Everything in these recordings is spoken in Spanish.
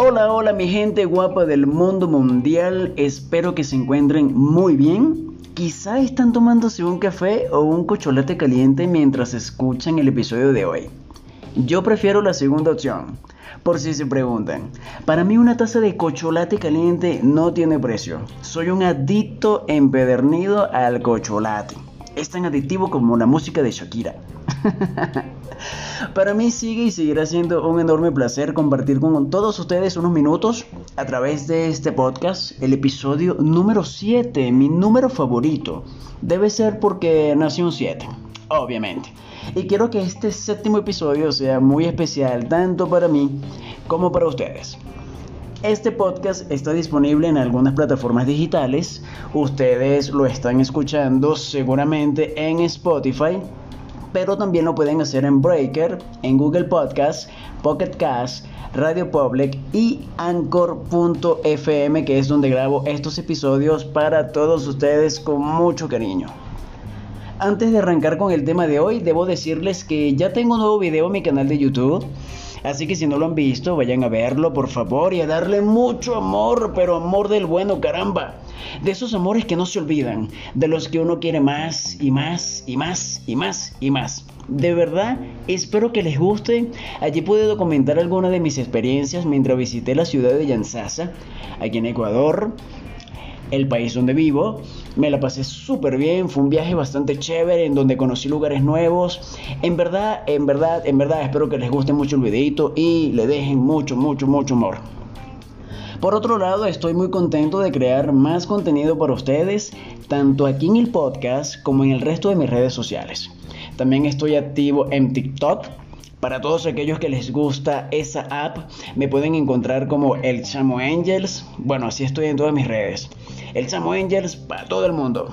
Hola, hola mi gente guapa del mundo mundial, espero que se encuentren muy bien. Quizá están tomándose un café o un cocholate caliente mientras escuchan el episodio de hoy. Yo prefiero la segunda opción, por si se preguntan. Para mí una taza de cocholate caliente no tiene precio. Soy un adicto empedernido al cocholate. Es tan adictivo como la música de Shakira. Para mí sigue y seguirá siendo un enorme placer compartir con todos ustedes unos minutos a través de este podcast, el episodio número 7, mi número favorito. Debe ser porque nació un 7, obviamente. Y quiero que este séptimo episodio sea muy especial tanto para mí como para ustedes. Este podcast está disponible en algunas plataformas digitales. Ustedes lo están escuchando seguramente en Spotify pero también lo pueden hacer en Breaker, en Google Podcast, Pocket Cast, Radio Public y Anchor.fm, que es donde grabo estos episodios para todos ustedes con mucho cariño. Antes de arrancar con el tema de hoy, debo decirles que ya tengo un nuevo video en mi canal de YouTube. Así que si no lo han visto, vayan a verlo por favor y a darle mucho amor, pero amor del bueno, caramba de esos amores que no se olvidan, de los que uno quiere más y más y más y más y más. De verdad, espero que les guste. Allí pude documentar algunas de mis experiencias mientras visité la ciudad de Yansasa, aquí en Ecuador, el país donde vivo. Me la pasé súper bien, fue un viaje bastante chévere en donde conocí lugares nuevos. En verdad, en verdad, en verdad, espero que les guste mucho el videito y le dejen mucho, mucho, mucho amor. Por otro lado, estoy muy contento de crear más contenido para ustedes, tanto aquí en el podcast como en el resto de mis redes sociales. También estoy activo en TikTok. Para todos aquellos que les gusta esa app, me pueden encontrar como El Chamo Angels. Bueno, así estoy en todas mis redes. El Chamo Angels para todo el mundo.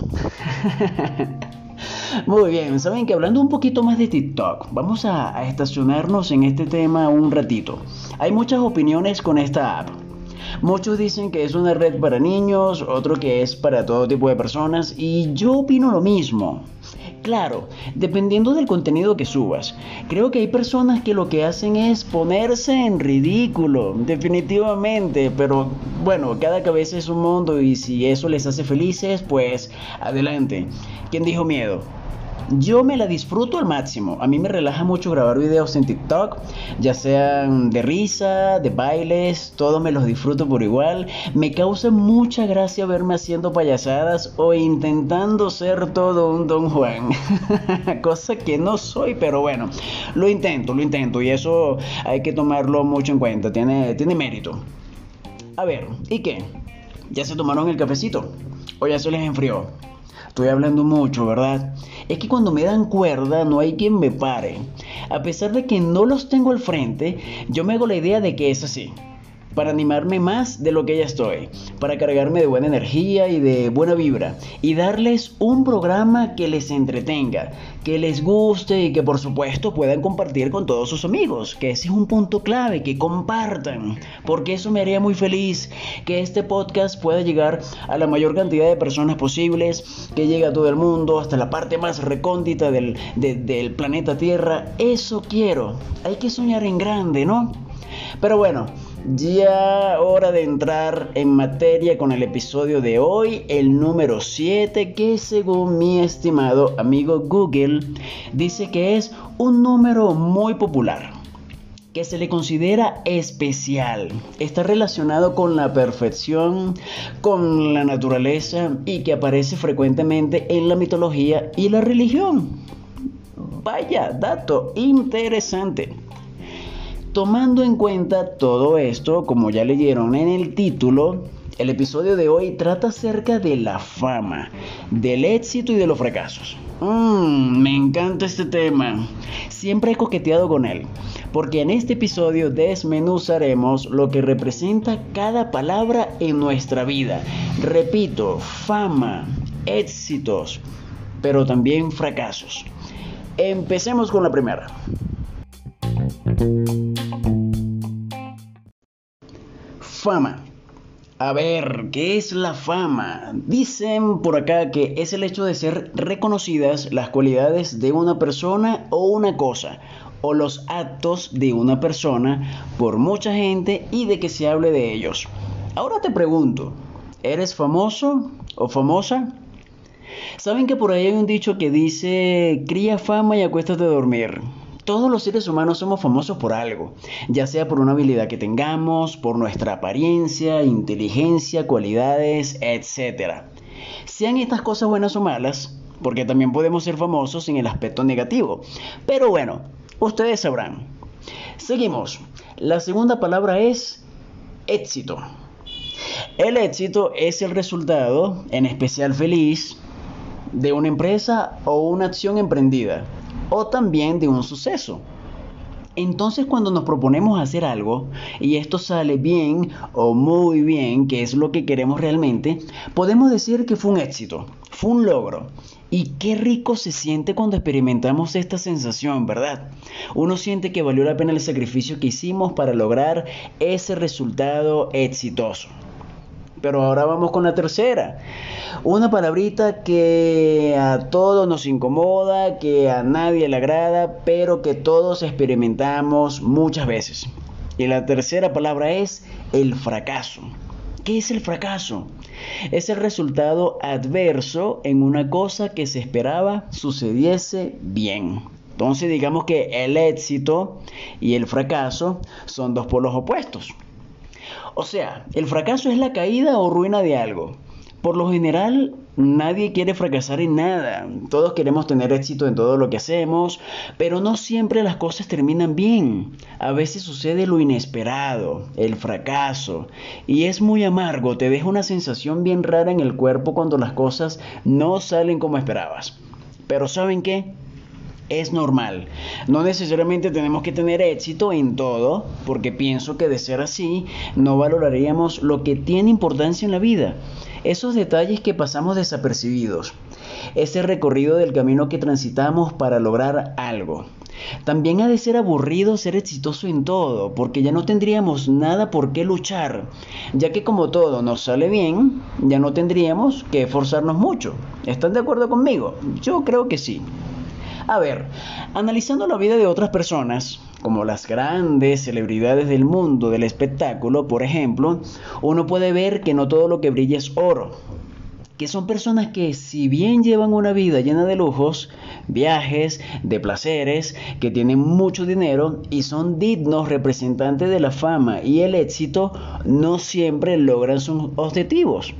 Muy bien, saben que hablando un poquito más de TikTok, vamos a, a, estacionarnos en este tema un ratito. Hay muchas opiniones con esta app. Muchos dicen que es una red para niños, otro que es para todo tipo de personas y yo opino lo mismo. Claro, dependiendo del contenido que subas. Creo que hay personas que lo que hacen es ponerse en ridículo, definitivamente, pero bueno, cada cabeza es un mundo y si eso les hace felices, pues adelante. ¿Quién dijo miedo? Yo me la disfruto al máximo. A mí me relaja mucho grabar videos en TikTok, ya sean de risa, de bailes, todo me los disfruto por igual. Me causa mucha gracia verme haciendo payasadas o intentando ser todo un Don Juan. Cosa que no soy, pero bueno, lo intento, lo intento y eso hay que tomarlo mucho en cuenta, tiene, tiene mérito. A ver, ¿y qué? ¿Ya se tomaron el cafecito? ¿O ya se les enfrió? Estoy hablando mucho, ¿verdad? Es que cuando me dan cuerda no hay quien me pare. A pesar de que no los tengo al frente, yo me hago la idea de que es así para animarme más de lo que ya estoy, para cargarme de buena energía y de buena vibra y darles un programa que les entretenga, que les guste y que por supuesto puedan compartir con todos sus amigos, que ese es un punto clave, que compartan, porque eso me haría muy feliz, que este podcast pueda llegar a la mayor cantidad de personas posibles, que llegue a todo el mundo, hasta la parte más recóndita del, del planeta Tierra, eso quiero, hay que soñar en grande, ¿no? Pero bueno, ya hora de entrar en materia con el episodio de hoy, el número 7, que según mi estimado amigo Google dice que es un número muy popular que se le considera especial. Está relacionado con la perfección, con la naturaleza y que aparece frecuentemente en la mitología y la religión. Vaya, dato interesante. Tomando en cuenta todo esto, como ya leyeron en el título, el episodio de hoy trata acerca de la fama, del éxito y de los fracasos. Mmm, me encanta este tema. Siempre he coqueteado con él, porque en este episodio desmenuzaremos lo que representa cada palabra en nuestra vida. Repito, fama, éxitos, pero también fracasos. Empecemos con la primera. Fama. A ver, ¿qué es la fama? Dicen por acá que es el hecho de ser reconocidas las cualidades de una persona o una cosa, o los actos de una persona por mucha gente y de que se hable de ellos. Ahora te pregunto, ¿eres famoso o famosa? Saben que por ahí hay un dicho que dice, cría fama y acuéstate a dormir. Todos los seres humanos somos famosos por algo, ya sea por una habilidad que tengamos, por nuestra apariencia, inteligencia, cualidades, etc. Sean estas cosas buenas o malas, porque también podemos ser famosos en el aspecto negativo. Pero bueno, ustedes sabrán. Seguimos. La segunda palabra es éxito. El éxito es el resultado, en especial feliz, de una empresa o una acción emprendida o también de un suceso. Entonces cuando nos proponemos hacer algo y esto sale bien o muy bien, que es lo que queremos realmente, podemos decir que fue un éxito, fue un logro. Y qué rico se siente cuando experimentamos esta sensación, ¿verdad? Uno siente que valió la pena el sacrificio que hicimos para lograr ese resultado exitoso. Pero ahora vamos con la tercera. Una palabrita que a todos nos incomoda, que a nadie le agrada, pero que todos experimentamos muchas veces. Y la tercera palabra es el fracaso. ¿Qué es el fracaso? Es el resultado adverso en una cosa que se esperaba sucediese bien. Entonces digamos que el éxito y el fracaso son dos polos opuestos. O sea, el fracaso es la caída o ruina de algo. Por lo general, nadie quiere fracasar en nada. Todos queremos tener éxito en todo lo que hacemos, pero no siempre las cosas terminan bien. A veces sucede lo inesperado, el fracaso, y es muy amargo, te deja una sensación bien rara en el cuerpo cuando las cosas no salen como esperabas. Pero ¿saben qué? Es normal. No necesariamente tenemos que tener éxito en todo, porque pienso que de ser así no valoraríamos lo que tiene importancia en la vida. Esos detalles que pasamos desapercibidos. Ese recorrido del camino que transitamos para lograr algo. También ha de ser aburrido ser exitoso en todo, porque ya no tendríamos nada por qué luchar, ya que como todo nos sale bien, ya no tendríamos que esforzarnos mucho. ¿Están de acuerdo conmigo? Yo creo que sí. A ver, analizando la vida de otras personas, como las grandes celebridades del mundo del espectáculo, por ejemplo, uno puede ver que no todo lo que brilla es oro que son personas que si bien llevan una vida llena de lujos, viajes, de placeres, que tienen mucho dinero y son dignos representantes de la fama y el éxito, no siempre logran sus objetivos.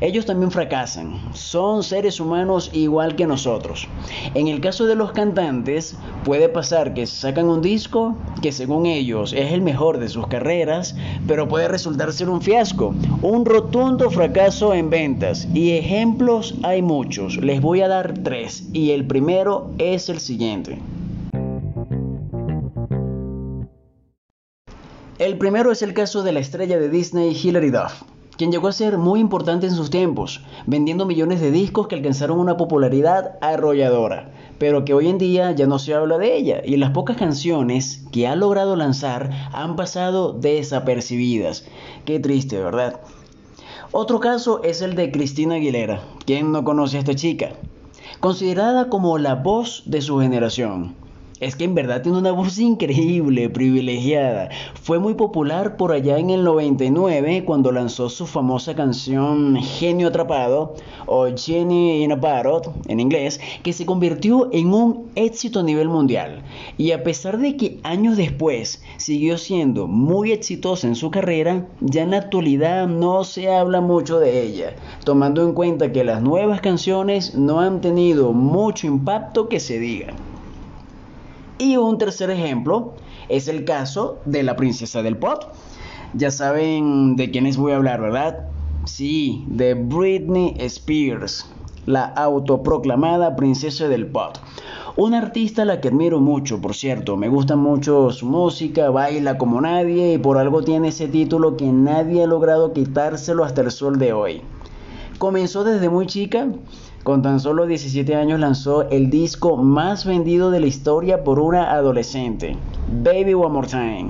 Ellos también fracasan, son seres humanos igual que nosotros. En el caso de los cantantes, puede pasar que sacan un disco que según ellos es el mejor de sus carreras, pero puede resultar ser un fiasco, un rotundo fracaso en ventas. Y ejemplos hay muchos, les voy a dar tres, y el primero es el siguiente. El primero es el caso de la estrella de Disney Hilary Duff quien llegó a ser muy importante en sus tiempos, vendiendo millones de discos que alcanzaron una popularidad arrolladora, pero que hoy en día ya no se habla de ella y las pocas canciones que ha logrado lanzar han pasado desapercibidas. Qué triste, ¿verdad? Otro caso es el de Cristina Aguilera. ¿Quién no conoce a esta chica? Considerada como la voz de su generación es que en verdad tiene una voz increíble, privilegiada. Fue muy popular por allá en el 99 cuando lanzó su famosa canción Genio Atrapado o Genie in a Parrot en inglés, que se convirtió en un éxito a nivel mundial. Y a pesar de que años después siguió siendo muy exitosa en su carrera, ya en la actualidad no se habla mucho de ella, tomando en cuenta que las nuevas canciones no han tenido mucho impacto que se diga. Y un tercer ejemplo es el caso de la princesa del pop. Ya saben de quiénes voy a hablar, ¿verdad? Sí, de Britney Spears, la autoproclamada princesa del pop. Una artista a la que admiro mucho, por cierto. Me gusta mucho su música, baila como nadie y por algo tiene ese título que nadie ha logrado quitárselo hasta el sol de hoy. Comenzó desde muy chica con tan solo 17 años lanzó el disco más vendido de la historia por una adolescente, Baby One More Time.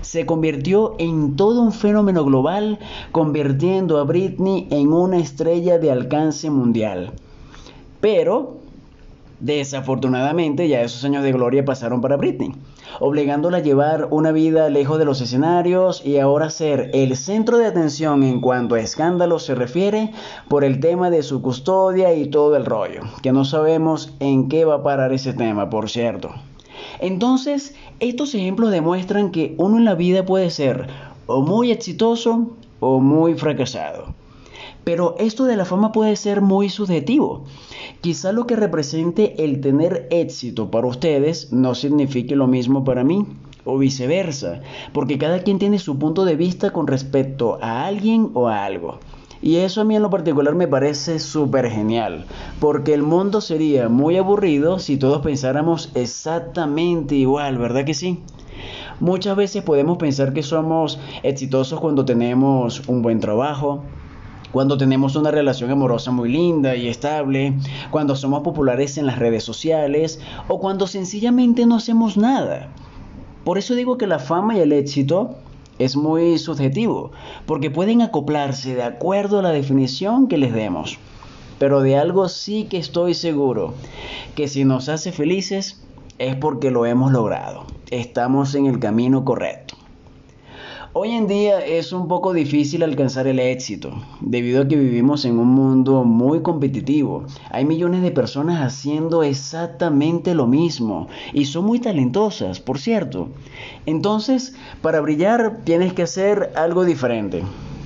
Se convirtió en todo un fenómeno global, convirtiendo a Britney en una estrella de alcance mundial. Pero Desafortunadamente ya esos años de gloria pasaron para Britney, obligándola a llevar una vida lejos de los escenarios y ahora ser el centro de atención en cuanto a escándalos se refiere por el tema de su custodia y todo el rollo, que no sabemos en qué va a parar ese tema, por cierto. Entonces, estos ejemplos demuestran que uno en la vida puede ser o muy exitoso o muy fracasado. Pero esto de la fama puede ser muy subjetivo. Quizá lo que represente el tener éxito para ustedes no signifique lo mismo para mí o viceversa, porque cada quien tiene su punto de vista con respecto a alguien o a algo. Y eso a mí en lo particular me parece súper genial, porque el mundo sería muy aburrido si todos pensáramos exactamente igual, ¿verdad que sí? Muchas veces podemos pensar que somos exitosos cuando tenemos un buen trabajo, cuando tenemos una relación amorosa muy linda y estable, cuando somos populares en las redes sociales o cuando sencillamente no hacemos nada. Por eso digo que la fama y el éxito es muy subjetivo, porque pueden acoplarse de acuerdo a la definición que les demos. Pero de algo sí que estoy seguro, que si nos hace felices es porque lo hemos logrado. Estamos en el camino correcto. Hoy en día es un poco difícil alcanzar el éxito, debido a que vivimos en un mundo muy competitivo. Hay millones de personas haciendo exactamente lo mismo y son muy talentosas, por cierto. Entonces, para brillar tienes que hacer algo diferente,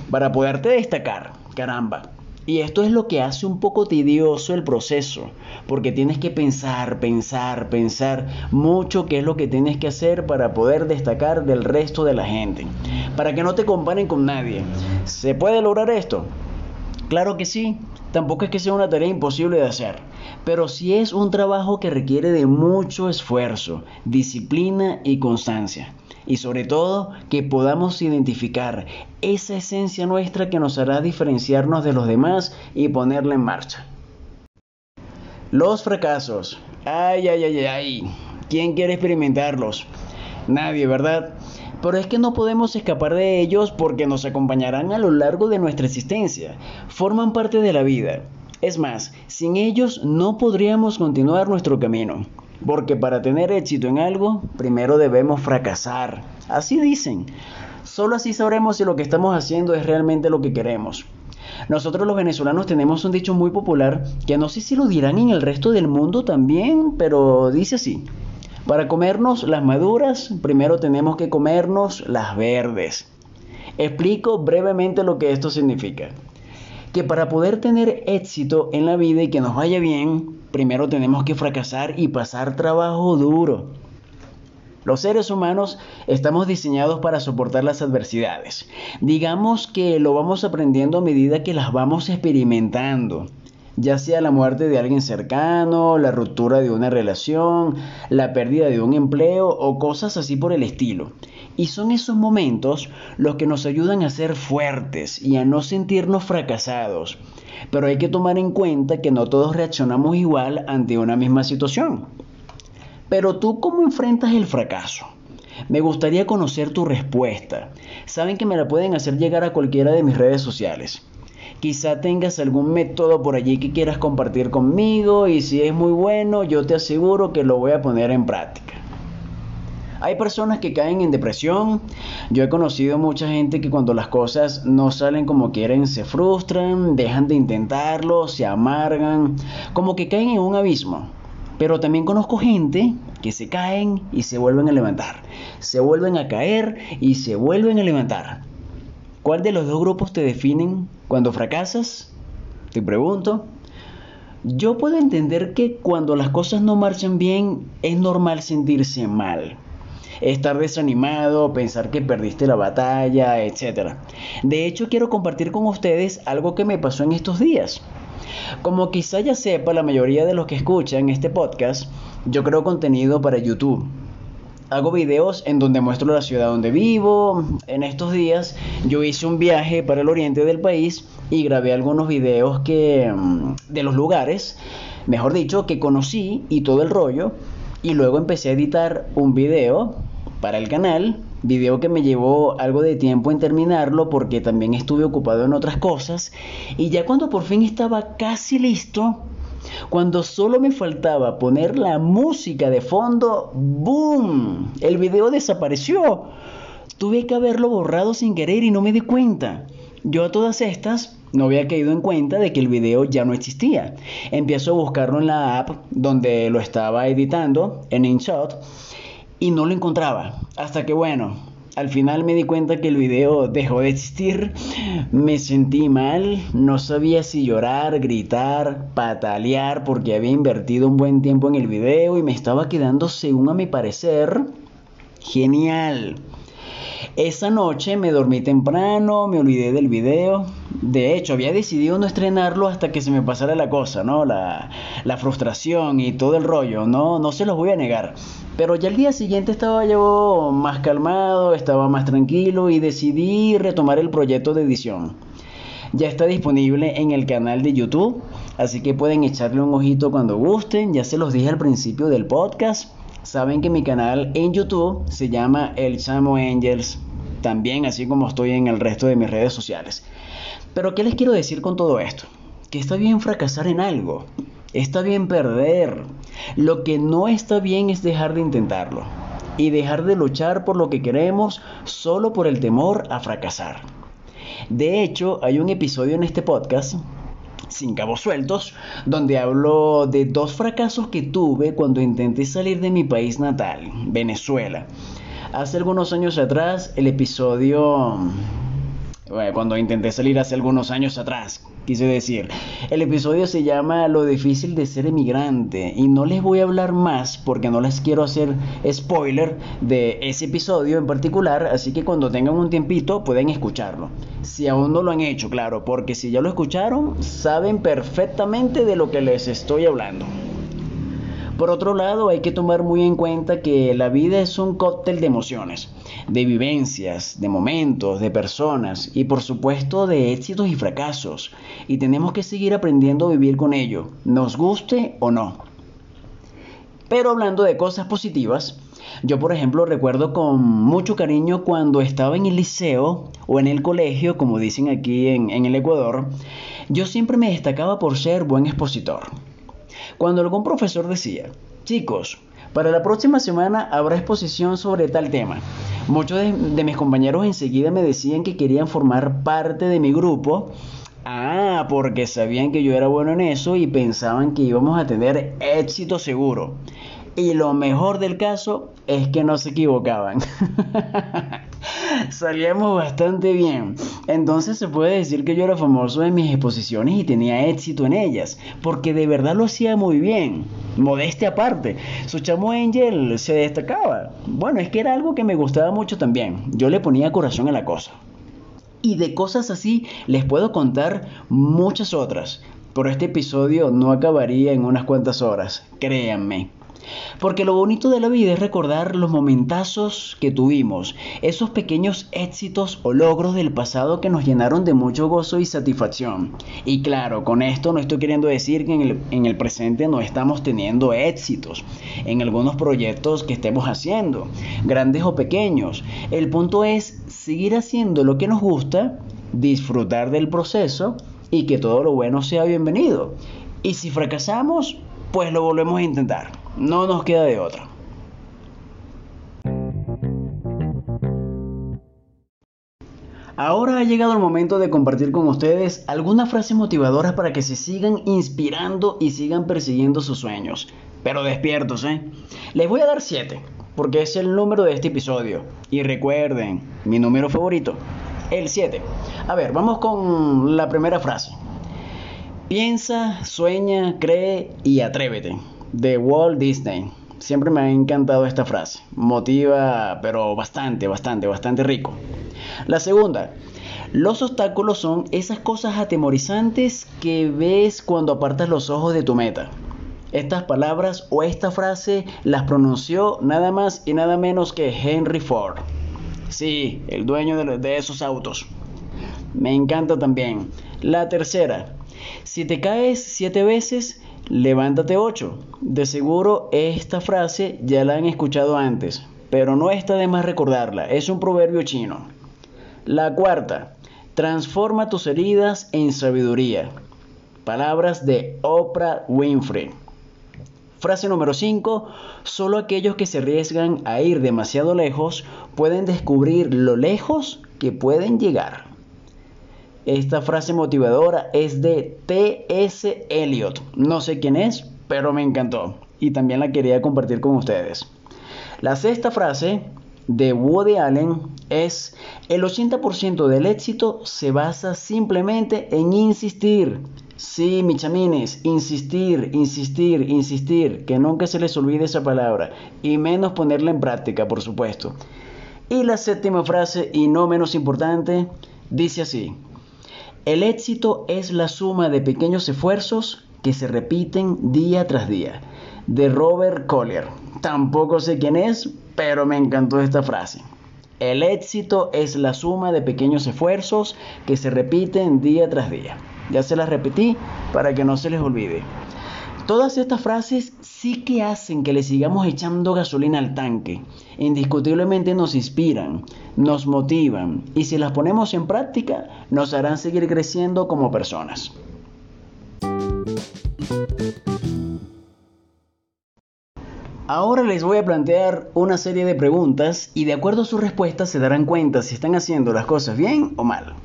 para poderte destacar, caramba. Y esto es lo que hace un poco tedioso el proceso, porque tienes que pensar, pensar, pensar mucho qué es lo que tienes que hacer para poder destacar del resto de la gente, para que no te comparen con nadie. ¿Se puede lograr esto? Claro que sí, tampoco es que sea una tarea imposible de hacer, pero sí es un trabajo que requiere de mucho esfuerzo, disciplina y constancia y sobre todo que podamos identificar esa esencia nuestra que nos hará diferenciarnos de los demás y ponerla en marcha. Los fracasos. Ay, ay, ay, ay. ¿Quién quiere experimentarlos? Nadie, ¿verdad? Pero es que no podemos escapar de ellos porque nos acompañarán a lo largo de nuestra existencia. Forman parte de la vida. Es más, sin ellos no podríamos continuar nuestro camino. Porque para tener éxito en algo, primero debemos fracasar. Así dicen. Solo así sabremos si lo que estamos haciendo es realmente lo que queremos. Nosotros los venezolanos tenemos un dicho muy popular que no sé si lo dirán en el resto del mundo también, pero dice así. Para comernos las maduras, primero tenemos que comernos las verdes. Explico brevemente lo que esto significa. Que para poder tener éxito en la vida y que nos vaya bien, primero tenemos que fracasar y pasar trabajo duro. Los seres humanos estamos diseñados para soportar las adversidades. Digamos que lo vamos aprendiendo a medida que las vamos experimentando, ya sea la muerte de alguien cercano, la ruptura de una relación, la pérdida de un empleo o cosas así por el estilo. Y son esos momentos los que nos ayudan a ser fuertes y a no sentirnos fracasados. Pero hay que tomar en cuenta que no todos reaccionamos igual ante una misma situación. Pero tú, ¿cómo enfrentas el fracaso? Me gustaría conocer tu respuesta. Saben que me la pueden hacer llegar a cualquiera de mis redes sociales. Quizá tengas algún método por allí que quieras compartir conmigo y si es muy bueno, yo te aseguro que lo voy a poner en práctica. Hay personas que caen en depresión. Yo he conocido mucha gente que cuando las cosas no salen como quieren se frustran, dejan de intentarlo, se amargan, como que caen en un abismo. Pero también conozco gente que se caen y se vuelven a levantar. Se vuelven a caer y se vuelven a levantar. ¿Cuál de los dos grupos te definen cuando fracasas? Te pregunto. Yo puedo entender que cuando las cosas no marchan bien es normal sentirse mal estar desanimado, pensar que perdiste la batalla, etc. De hecho, quiero compartir con ustedes algo que me pasó en estos días. Como quizá ya sepa la mayoría de los que escuchan este podcast, yo creo contenido para YouTube. Hago videos en donde muestro la ciudad donde vivo. En estos días yo hice un viaje para el oriente del país y grabé algunos videos que mm, de los lugares, mejor dicho, que conocí y todo el rollo. Y luego empecé a editar un video para el canal, video que me llevó algo de tiempo en terminarlo porque también estuve ocupado en otras cosas y ya cuando por fin estaba casi listo, Cuando solo me faltaba poner la música de fondo, ¡boom! El video desapareció. Tuve que haberlo borrado sin querer y no me di cuenta. Yo a todas estas no había caído en cuenta de que el video ya no existía. Empiezo a buscarlo en la app donde lo estaba editando, en InShot, y no lo encontraba. Hasta que bueno, al final me di cuenta que el video dejó de existir, me sentí mal, no sabía si llorar, gritar, patalear porque había invertido un buen tiempo en el video y me estaba quedando, según a mi parecer, genial. Esa noche me dormí temprano, me olvidé del video. De hecho, había decidido no estrenarlo hasta que se me pasara la cosa, ¿no? La, la frustración y todo el rollo, ¿no? No se los voy a negar. Pero ya el día siguiente estaba yo más calmado, estaba más tranquilo y decidí retomar el proyecto de edición. Ya está disponible en el canal de YouTube, así que pueden echarle un ojito cuando gusten. Ya se los dije al principio del podcast. Saben que mi canal en YouTube se llama El Chamo Angels, también así como estoy en el resto de mis redes sociales. Pero ¿qué les quiero decir con todo esto? Que está bien fracasar en algo, está bien perder. Lo que no está bien es dejar de intentarlo y dejar de luchar por lo que queremos solo por el temor a fracasar. De hecho, hay un episodio en este podcast sin cabos sueltos, donde hablo de dos fracasos que tuve cuando intenté salir de mi país natal, Venezuela. Hace algunos años atrás, el episodio cuando intenté salir hace algunos años atrás, quise decir. El episodio se llama Lo difícil de ser emigrante y no les voy a hablar más porque no les quiero hacer spoiler de ese episodio en particular, así que cuando tengan un tiempito pueden escucharlo. Si aún no lo han hecho, claro, porque si ya lo escucharon, saben perfectamente de lo que les estoy hablando. Por otro lado, hay que tomar muy en cuenta que la vida es un cóctel de emociones, de vivencias, de momentos, de personas y por supuesto de éxitos y fracasos. Y tenemos que seguir aprendiendo a vivir con ello, nos guste o no. Pero hablando de cosas positivas, yo por ejemplo recuerdo con mucho cariño cuando estaba en el liceo o en el colegio, como dicen aquí en, en el Ecuador, yo siempre me destacaba por ser buen expositor. Cuando algún profesor decía, chicos, para la próxima semana habrá exposición sobre tal tema. Muchos de, mis compañeros enseguida me decían que querían formar parte de mi grupo. Ah, porque sabían que yo era bueno en eso y pensaban que íbamos a tener éxito seguro. Y lo mejor del caso es que no se equivocaban. Salíamos bastante bien. Entonces se puede decir que yo era famoso en mis exposiciones y tenía éxito en ellas, porque de verdad lo hacía muy bien. Modestia aparte, su chamo Angel se destacaba. Bueno, es que era algo que me gustaba mucho también. Yo le ponía corazón a la cosa. Y de cosas así les puedo contar muchas otras, pero este episodio no acabaría en unas cuantas horas, créanme. Porque lo bonito de la vida es recordar los momentazos que tuvimos, esos pequeños éxitos o logros del pasado que nos llenaron de mucho gozo y satisfacción. Y claro, con esto no estoy queriendo decir que en el, en el presente no estamos teniendo éxitos en algunos proyectos que estemos haciendo, grandes o pequeños. El punto es seguir haciendo lo que nos gusta, disfrutar del proceso y que todo lo bueno sea bienvenido. Y si fracasamos, pues lo volvemos a intentar. No nos queda de otra. Ahora ha llegado el momento de compartir con ustedes algunas frases motivadoras para que se sigan inspirando y sigan persiguiendo sus sueños. Pero despiertos, ¿eh? Les voy a dar 7, porque es el número de este episodio. Y recuerden, mi número favorito, el 7. A ver, vamos con la primera frase. Piensa, sueña, cree y atrévete de Walt Disney. Siempre me ha encantado esta frase. Motiva, pero bastante, bastante, bastante rico. La segunda, los obstáculos son esas cosas atemorizantes que ves cuando apartas los ojos de tu meta. Estas palabras o esta frase las pronunció nada más y nada menos que Henry Ford. Sí, el dueño de, de esos autos. Me encanta también. La tercera, si te caes siete veces, levántate 8. De seguro esta frase ya la han escuchado antes, pero no está de más recordarla, es un proverbio chino. La cuarta, transforma tus heridas en sabiduría. Palabras de Oprah Winfrey. Frase número 5. Solo aquellos que se arriesgan a ir demasiado lejos pueden descubrir lo lejos que pueden llegar. Esta frase motivadora es de T.S. Eliot. No sé quién es, pero me encantó y también la quería compartir con ustedes. La sexta frase de Woody Allen es el 80% del éxito se basa simplemente en insistir. Sí, mis chamines, insistir, insistir, insistir, que nunca se les olvide esa palabra y menos ponerla en práctica, por supuesto. Y la séptima frase, y no menos importante, dice así, el éxito es la suma de pequeños esfuerzos que se repiten día tras día. De Robert Collier. Tampoco sé quién es, pero me encantó esta frase. El éxito es la suma de pequeños esfuerzos que se repiten día tras día. Ya se las repetí para que no se les olvide. Todas estas frases sí que hacen que le sigamos echando gasolina al tanque. Indiscutiblemente nos inspiran, nos motivan y si las ponemos en práctica nos harán seguir creciendo como personas. Ahora les voy a plantear una serie de preguntas y de acuerdo a sus respuestas se darán cuenta si están haciendo las cosas bien o mal.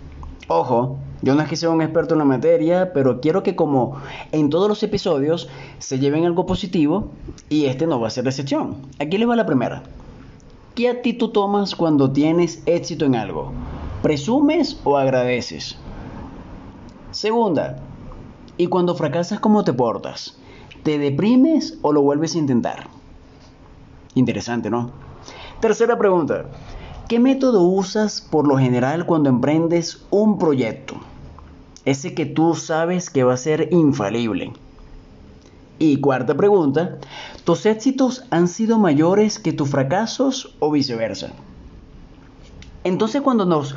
Ojo, yo no es que sea un experto en la materia, pero quiero que como en todos los episodios se lleven algo positivo y este no va a ser la excepción. Aquí les va la primera. ¿Qué actitud tomas cuando tienes éxito en algo? ¿Presumes o agradeces? Segunda, ¿y cuando fracasas cómo te portas? ¿Te deprimes o lo vuelves a intentar? Interesante, ¿no? Tercera pregunta. ¿Qué método usas por lo general cuando emprendes un proyecto? Ese que tú sabes que va a ser infalible. Y cuarta pregunta, ¿tus éxitos han sido mayores que tus fracasos o viceversa? Entonces cuando nos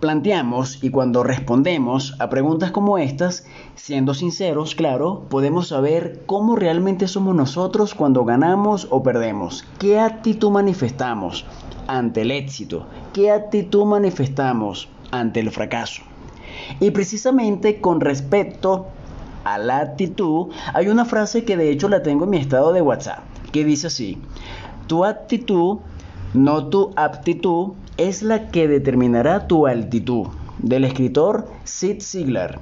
planteamos y cuando respondemos a preguntas como estas, siendo sinceros, claro, podemos saber cómo realmente somos nosotros cuando ganamos o perdemos, qué actitud manifestamos ante el éxito, qué actitud manifestamos ante el fracaso. Y precisamente con respecto a la actitud, hay una frase que de hecho la tengo en mi estado de WhatsApp, que dice así, tu actitud, no tu aptitud, es la que determinará tu altitud, del escritor Sid Ziglar.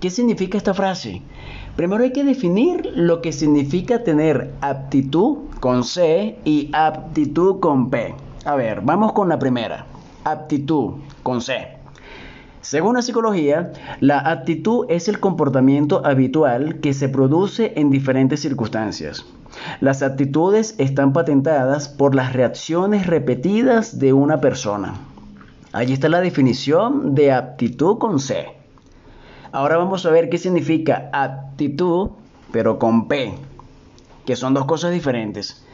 ¿Qué significa esta frase? Primero hay que definir lo que significa tener aptitud con C y aptitud con P. A ver, vamos con la primera. Aptitud con C. Según la psicología, la aptitud es el comportamiento habitual que se produce en diferentes circunstancias. Las actitudes están patentadas por las reacciones repetidas de una persona. Allí está la definición de aptitud con C. Ahora vamos a ver qué significa aptitud, pero con P, que son dos cosas diferentes.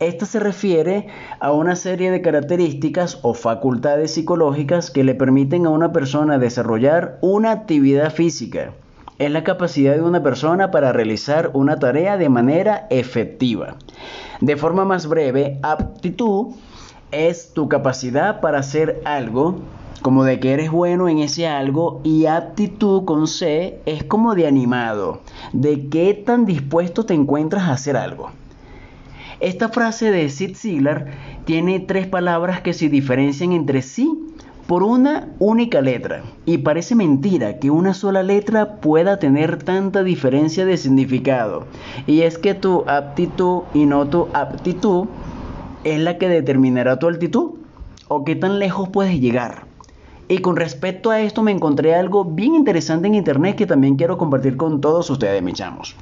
Esta se refiere a una serie de características o facultades psicológicas que le permiten a una persona desarrollar una actividad física. Es la capacidad de una persona para realizar una tarea de manera efectiva. De forma más breve, aptitud es tu capacidad para hacer algo, como de que eres bueno en ese algo, y aptitud con C es como de animado, de qué tan dispuesto te encuentras a hacer algo. Esta frase de Sid Ziglar tiene tres palabras que se diferencian entre sí por una única letra. Y parece mentira que una sola letra pueda tener tanta diferencia de significado. Y es que tu aptitud y no tu aptitud es la que determinará tu altitud o qué tan lejos puedes llegar. Y con respecto a esto me encontré algo bien interesante en internet que también quiero compartir con todos ustedes, mis chamos.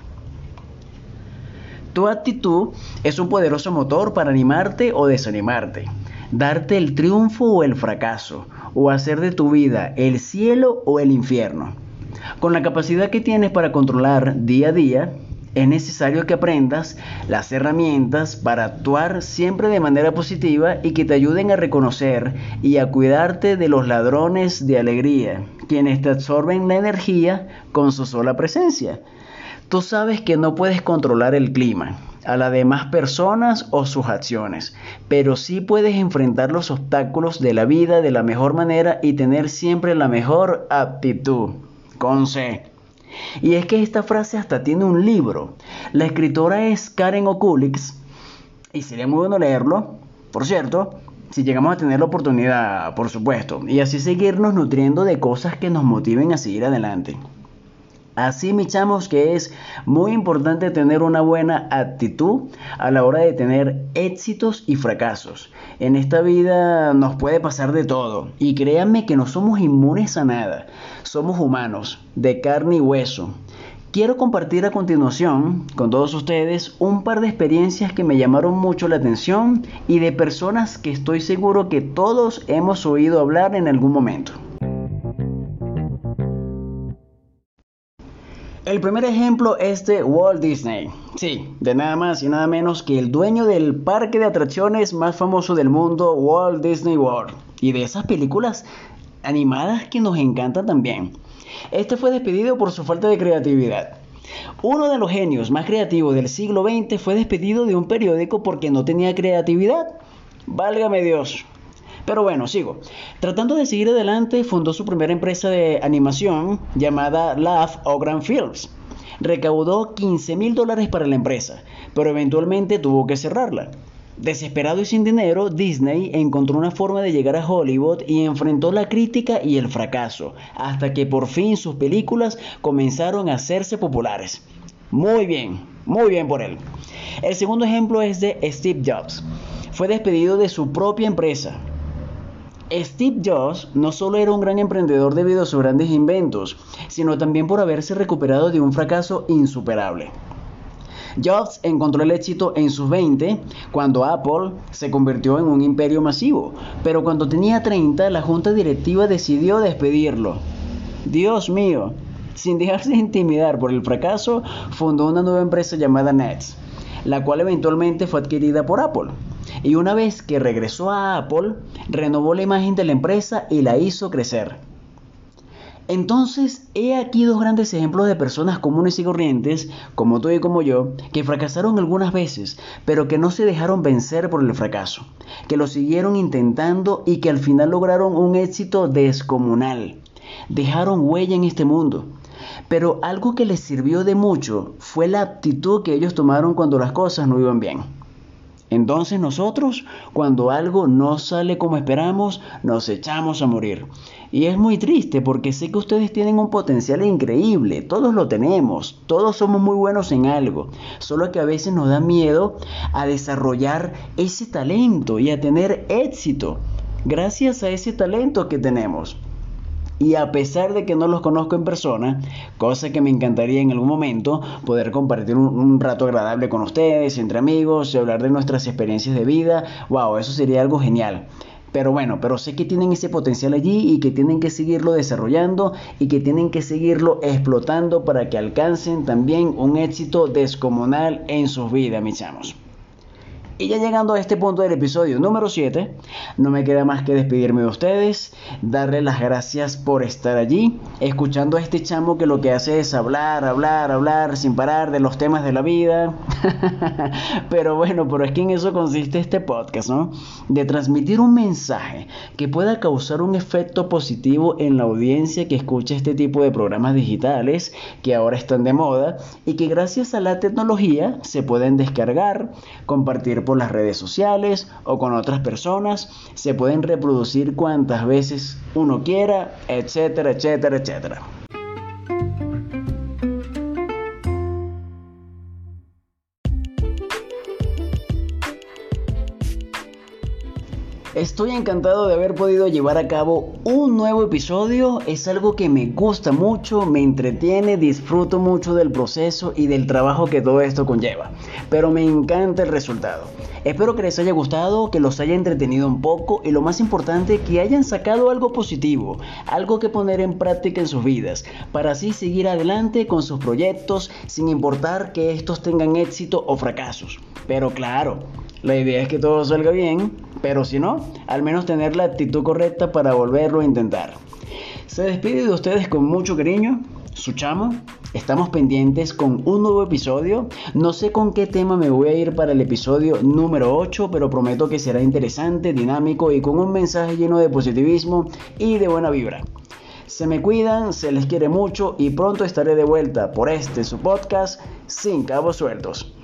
Tu actitud es un poderoso motor para animarte o desanimarte, darte el triunfo o el fracaso, o hacer de tu vida el cielo o el infierno. Con la capacidad que tienes para controlar día a día, es necesario que aprendas las herramientas para actuar siempre de manera positiva y que te ayuden a reconocer y a cuidarte de los ladrones de alegría, quienes te absorben la energía con su sola presencia. Tú sabes que no puedes controlar el clima, a las demás personas o sus acciones, pero sí puedes enfrentar los obstáculos de la vida de la mejor manera y tener siempre la mejor aptitud. Con C. Y es que esta frase hasta tiene un libro. La escritora es Karen Okulix y sería muy bueno leerlo, por cierto, si llegamos a tener la oportunidad, por supuesto, y así seguirnos nutriendo de cosas que nos motiven a seguir adelante. Así michamos que es muy importante tener una buena actitud a la hora de tener éxitos y fracasos. En esta vida nos puede pasar de todo y créanme que no somos inmunes a nada. Somos humanos, de carne y hueso. Quiero compartir a continuación con todos ustedes un par de experiencias que me llamaron mucho la atención y de personas que estoy seguro que todos hemos oído hablar en algún momento. El primer ejemplo es de Walt Disney. Sí, de nada más y nada menos que el dueño del parque de atracciones más famoso del mundo, Walt Disney World. Y de esas películas animadas que nos encantan también. Este fue despedido por su falta de creatividad. Uno de los genios más creativos del siglo XX fue despedido de un periódico porque no tenía creatividad. Válgame Dios. Pero bueno, sigo. Tratando de seguir adelante, fundó su primera empresa de animación llamada Laugh Grand Films. Recaudó 15 mil dólares para la empresa, pero eventualmente tuvo que cerrarla. Desesperado y sin dinero, Disney encontró una forma de llegar a Hollywood y enfrentó la crítica y el fracaso, hasta que por fin sus películas comenzaron a hacerse populares. Muy bien, muy bien por él. El segundo ejemplo es de Steve Jobs. Fue despedido de su propia empresa, Steve Jobs no solo era un gran emprendedor debido a sus grandes inventos, sino también por haberse recuperado de un fracaso insuperable. Jobs encontró el éxito en sus 20 cuando Apple se convirtió en un imperio masivo, pero cuando tenía 30 la junta directiva decidió despedirlo. Dios mío, sin dejarse intimidar por el fracaso, fundó una nueva empresa llamada Nets, la cual eventualmente fue adquirida por Apple. Y una vez que regresó a Apple, renovó la imagen de la empresa y la hizo crecer. Entonces, he aquí dos grandes ejemplos de personas comunes y corrientes, como tú y como yo, que fracasaron algunas veces, pero que no se dejaron vencer por el fracaso, que lo siguieron intentando y que al final lograron un éxito descomunal. Dejaron huella en este mundo. Pero algo que les sirvió de mucho fue la actitud que ellos tomaron cuando las cosas no iban bien. Entonces nosotros, cuando algo no sale como esperamos, nos echamos a morir. Y es muy triste porque sé que ustedes tienen un potencial increíble, todos lo tenemos, todos somos muy buenos en algo, solo que a veces nos da miedo a desarrollar ese talento y a tener éxito gracias a ese talento que tenemos. Y a pesar de que no los conozco en persona, cosa que me encantaría en algún momento poder compartir un, rato agradable con ustedes, entre amigos, y hablar de nuestras experiencias de vida, wow, eso sería algo genial. Pero bueno, pero sé que tienen ese potencial allí y que tienen que seguirlo desarrollando y que tienen que seguirlo explotando para que alcancen también un éxito descomunal en sus vidas, mis chamos. Y ya llegando a este punto del episodio número 7, no me queda más que despedirme de ustedes, darle las gracias por estar allí, escuchando a este chamo que lo que hace es hablar, hablar, hablar sin parar de los temas de la vida. pero bueno, pero es que en eso consiste este podcast, ¿no? De transmitir un mensaje que pueda causar un efecto positivo en la audiencia que escucha este tipo de programas digitales que ahora están de moda y que gracias a la tecnología se pueden descargar, compartir por las redes sociales o con otras personas, se pueden reproducir cuantas veces uno quiera, etcétera, etcétera, etcétera. Estoy encantado de haber podido llevar a cabo un nuevo episodio. Es algo que me gusta mucho, me entretiene, disfruto mucho del proceso y del trabajo que todo esto conlleva. Pero me encanta el resultado. Espero que les haya gustado, que los haya entretenido un poco y lo más importante, que hayan sacado algo positivo, algo que poner en práctica en sus vidas, para así seguir adelante con sus proyectos sin importar que estos tengan éxito o fracasos. Pero claro, la idea es que todo salga bien, pero si no, al menos tener la actitud correcta para volverlo a intentar. Se despide de ustedes con mucho cariño, su chamo. Estamos pendientes con un nuevo episodio. No sé con qué tema me voy a ir para el episodio número 8, pero prometo que será interesante, dinámico y con un mensaje lleno de positivismo y de buena vibra. Se me cuidan, se les quiere mucho y pronto estaré de vuelta por este su podcast Sin Cabos Sueltos.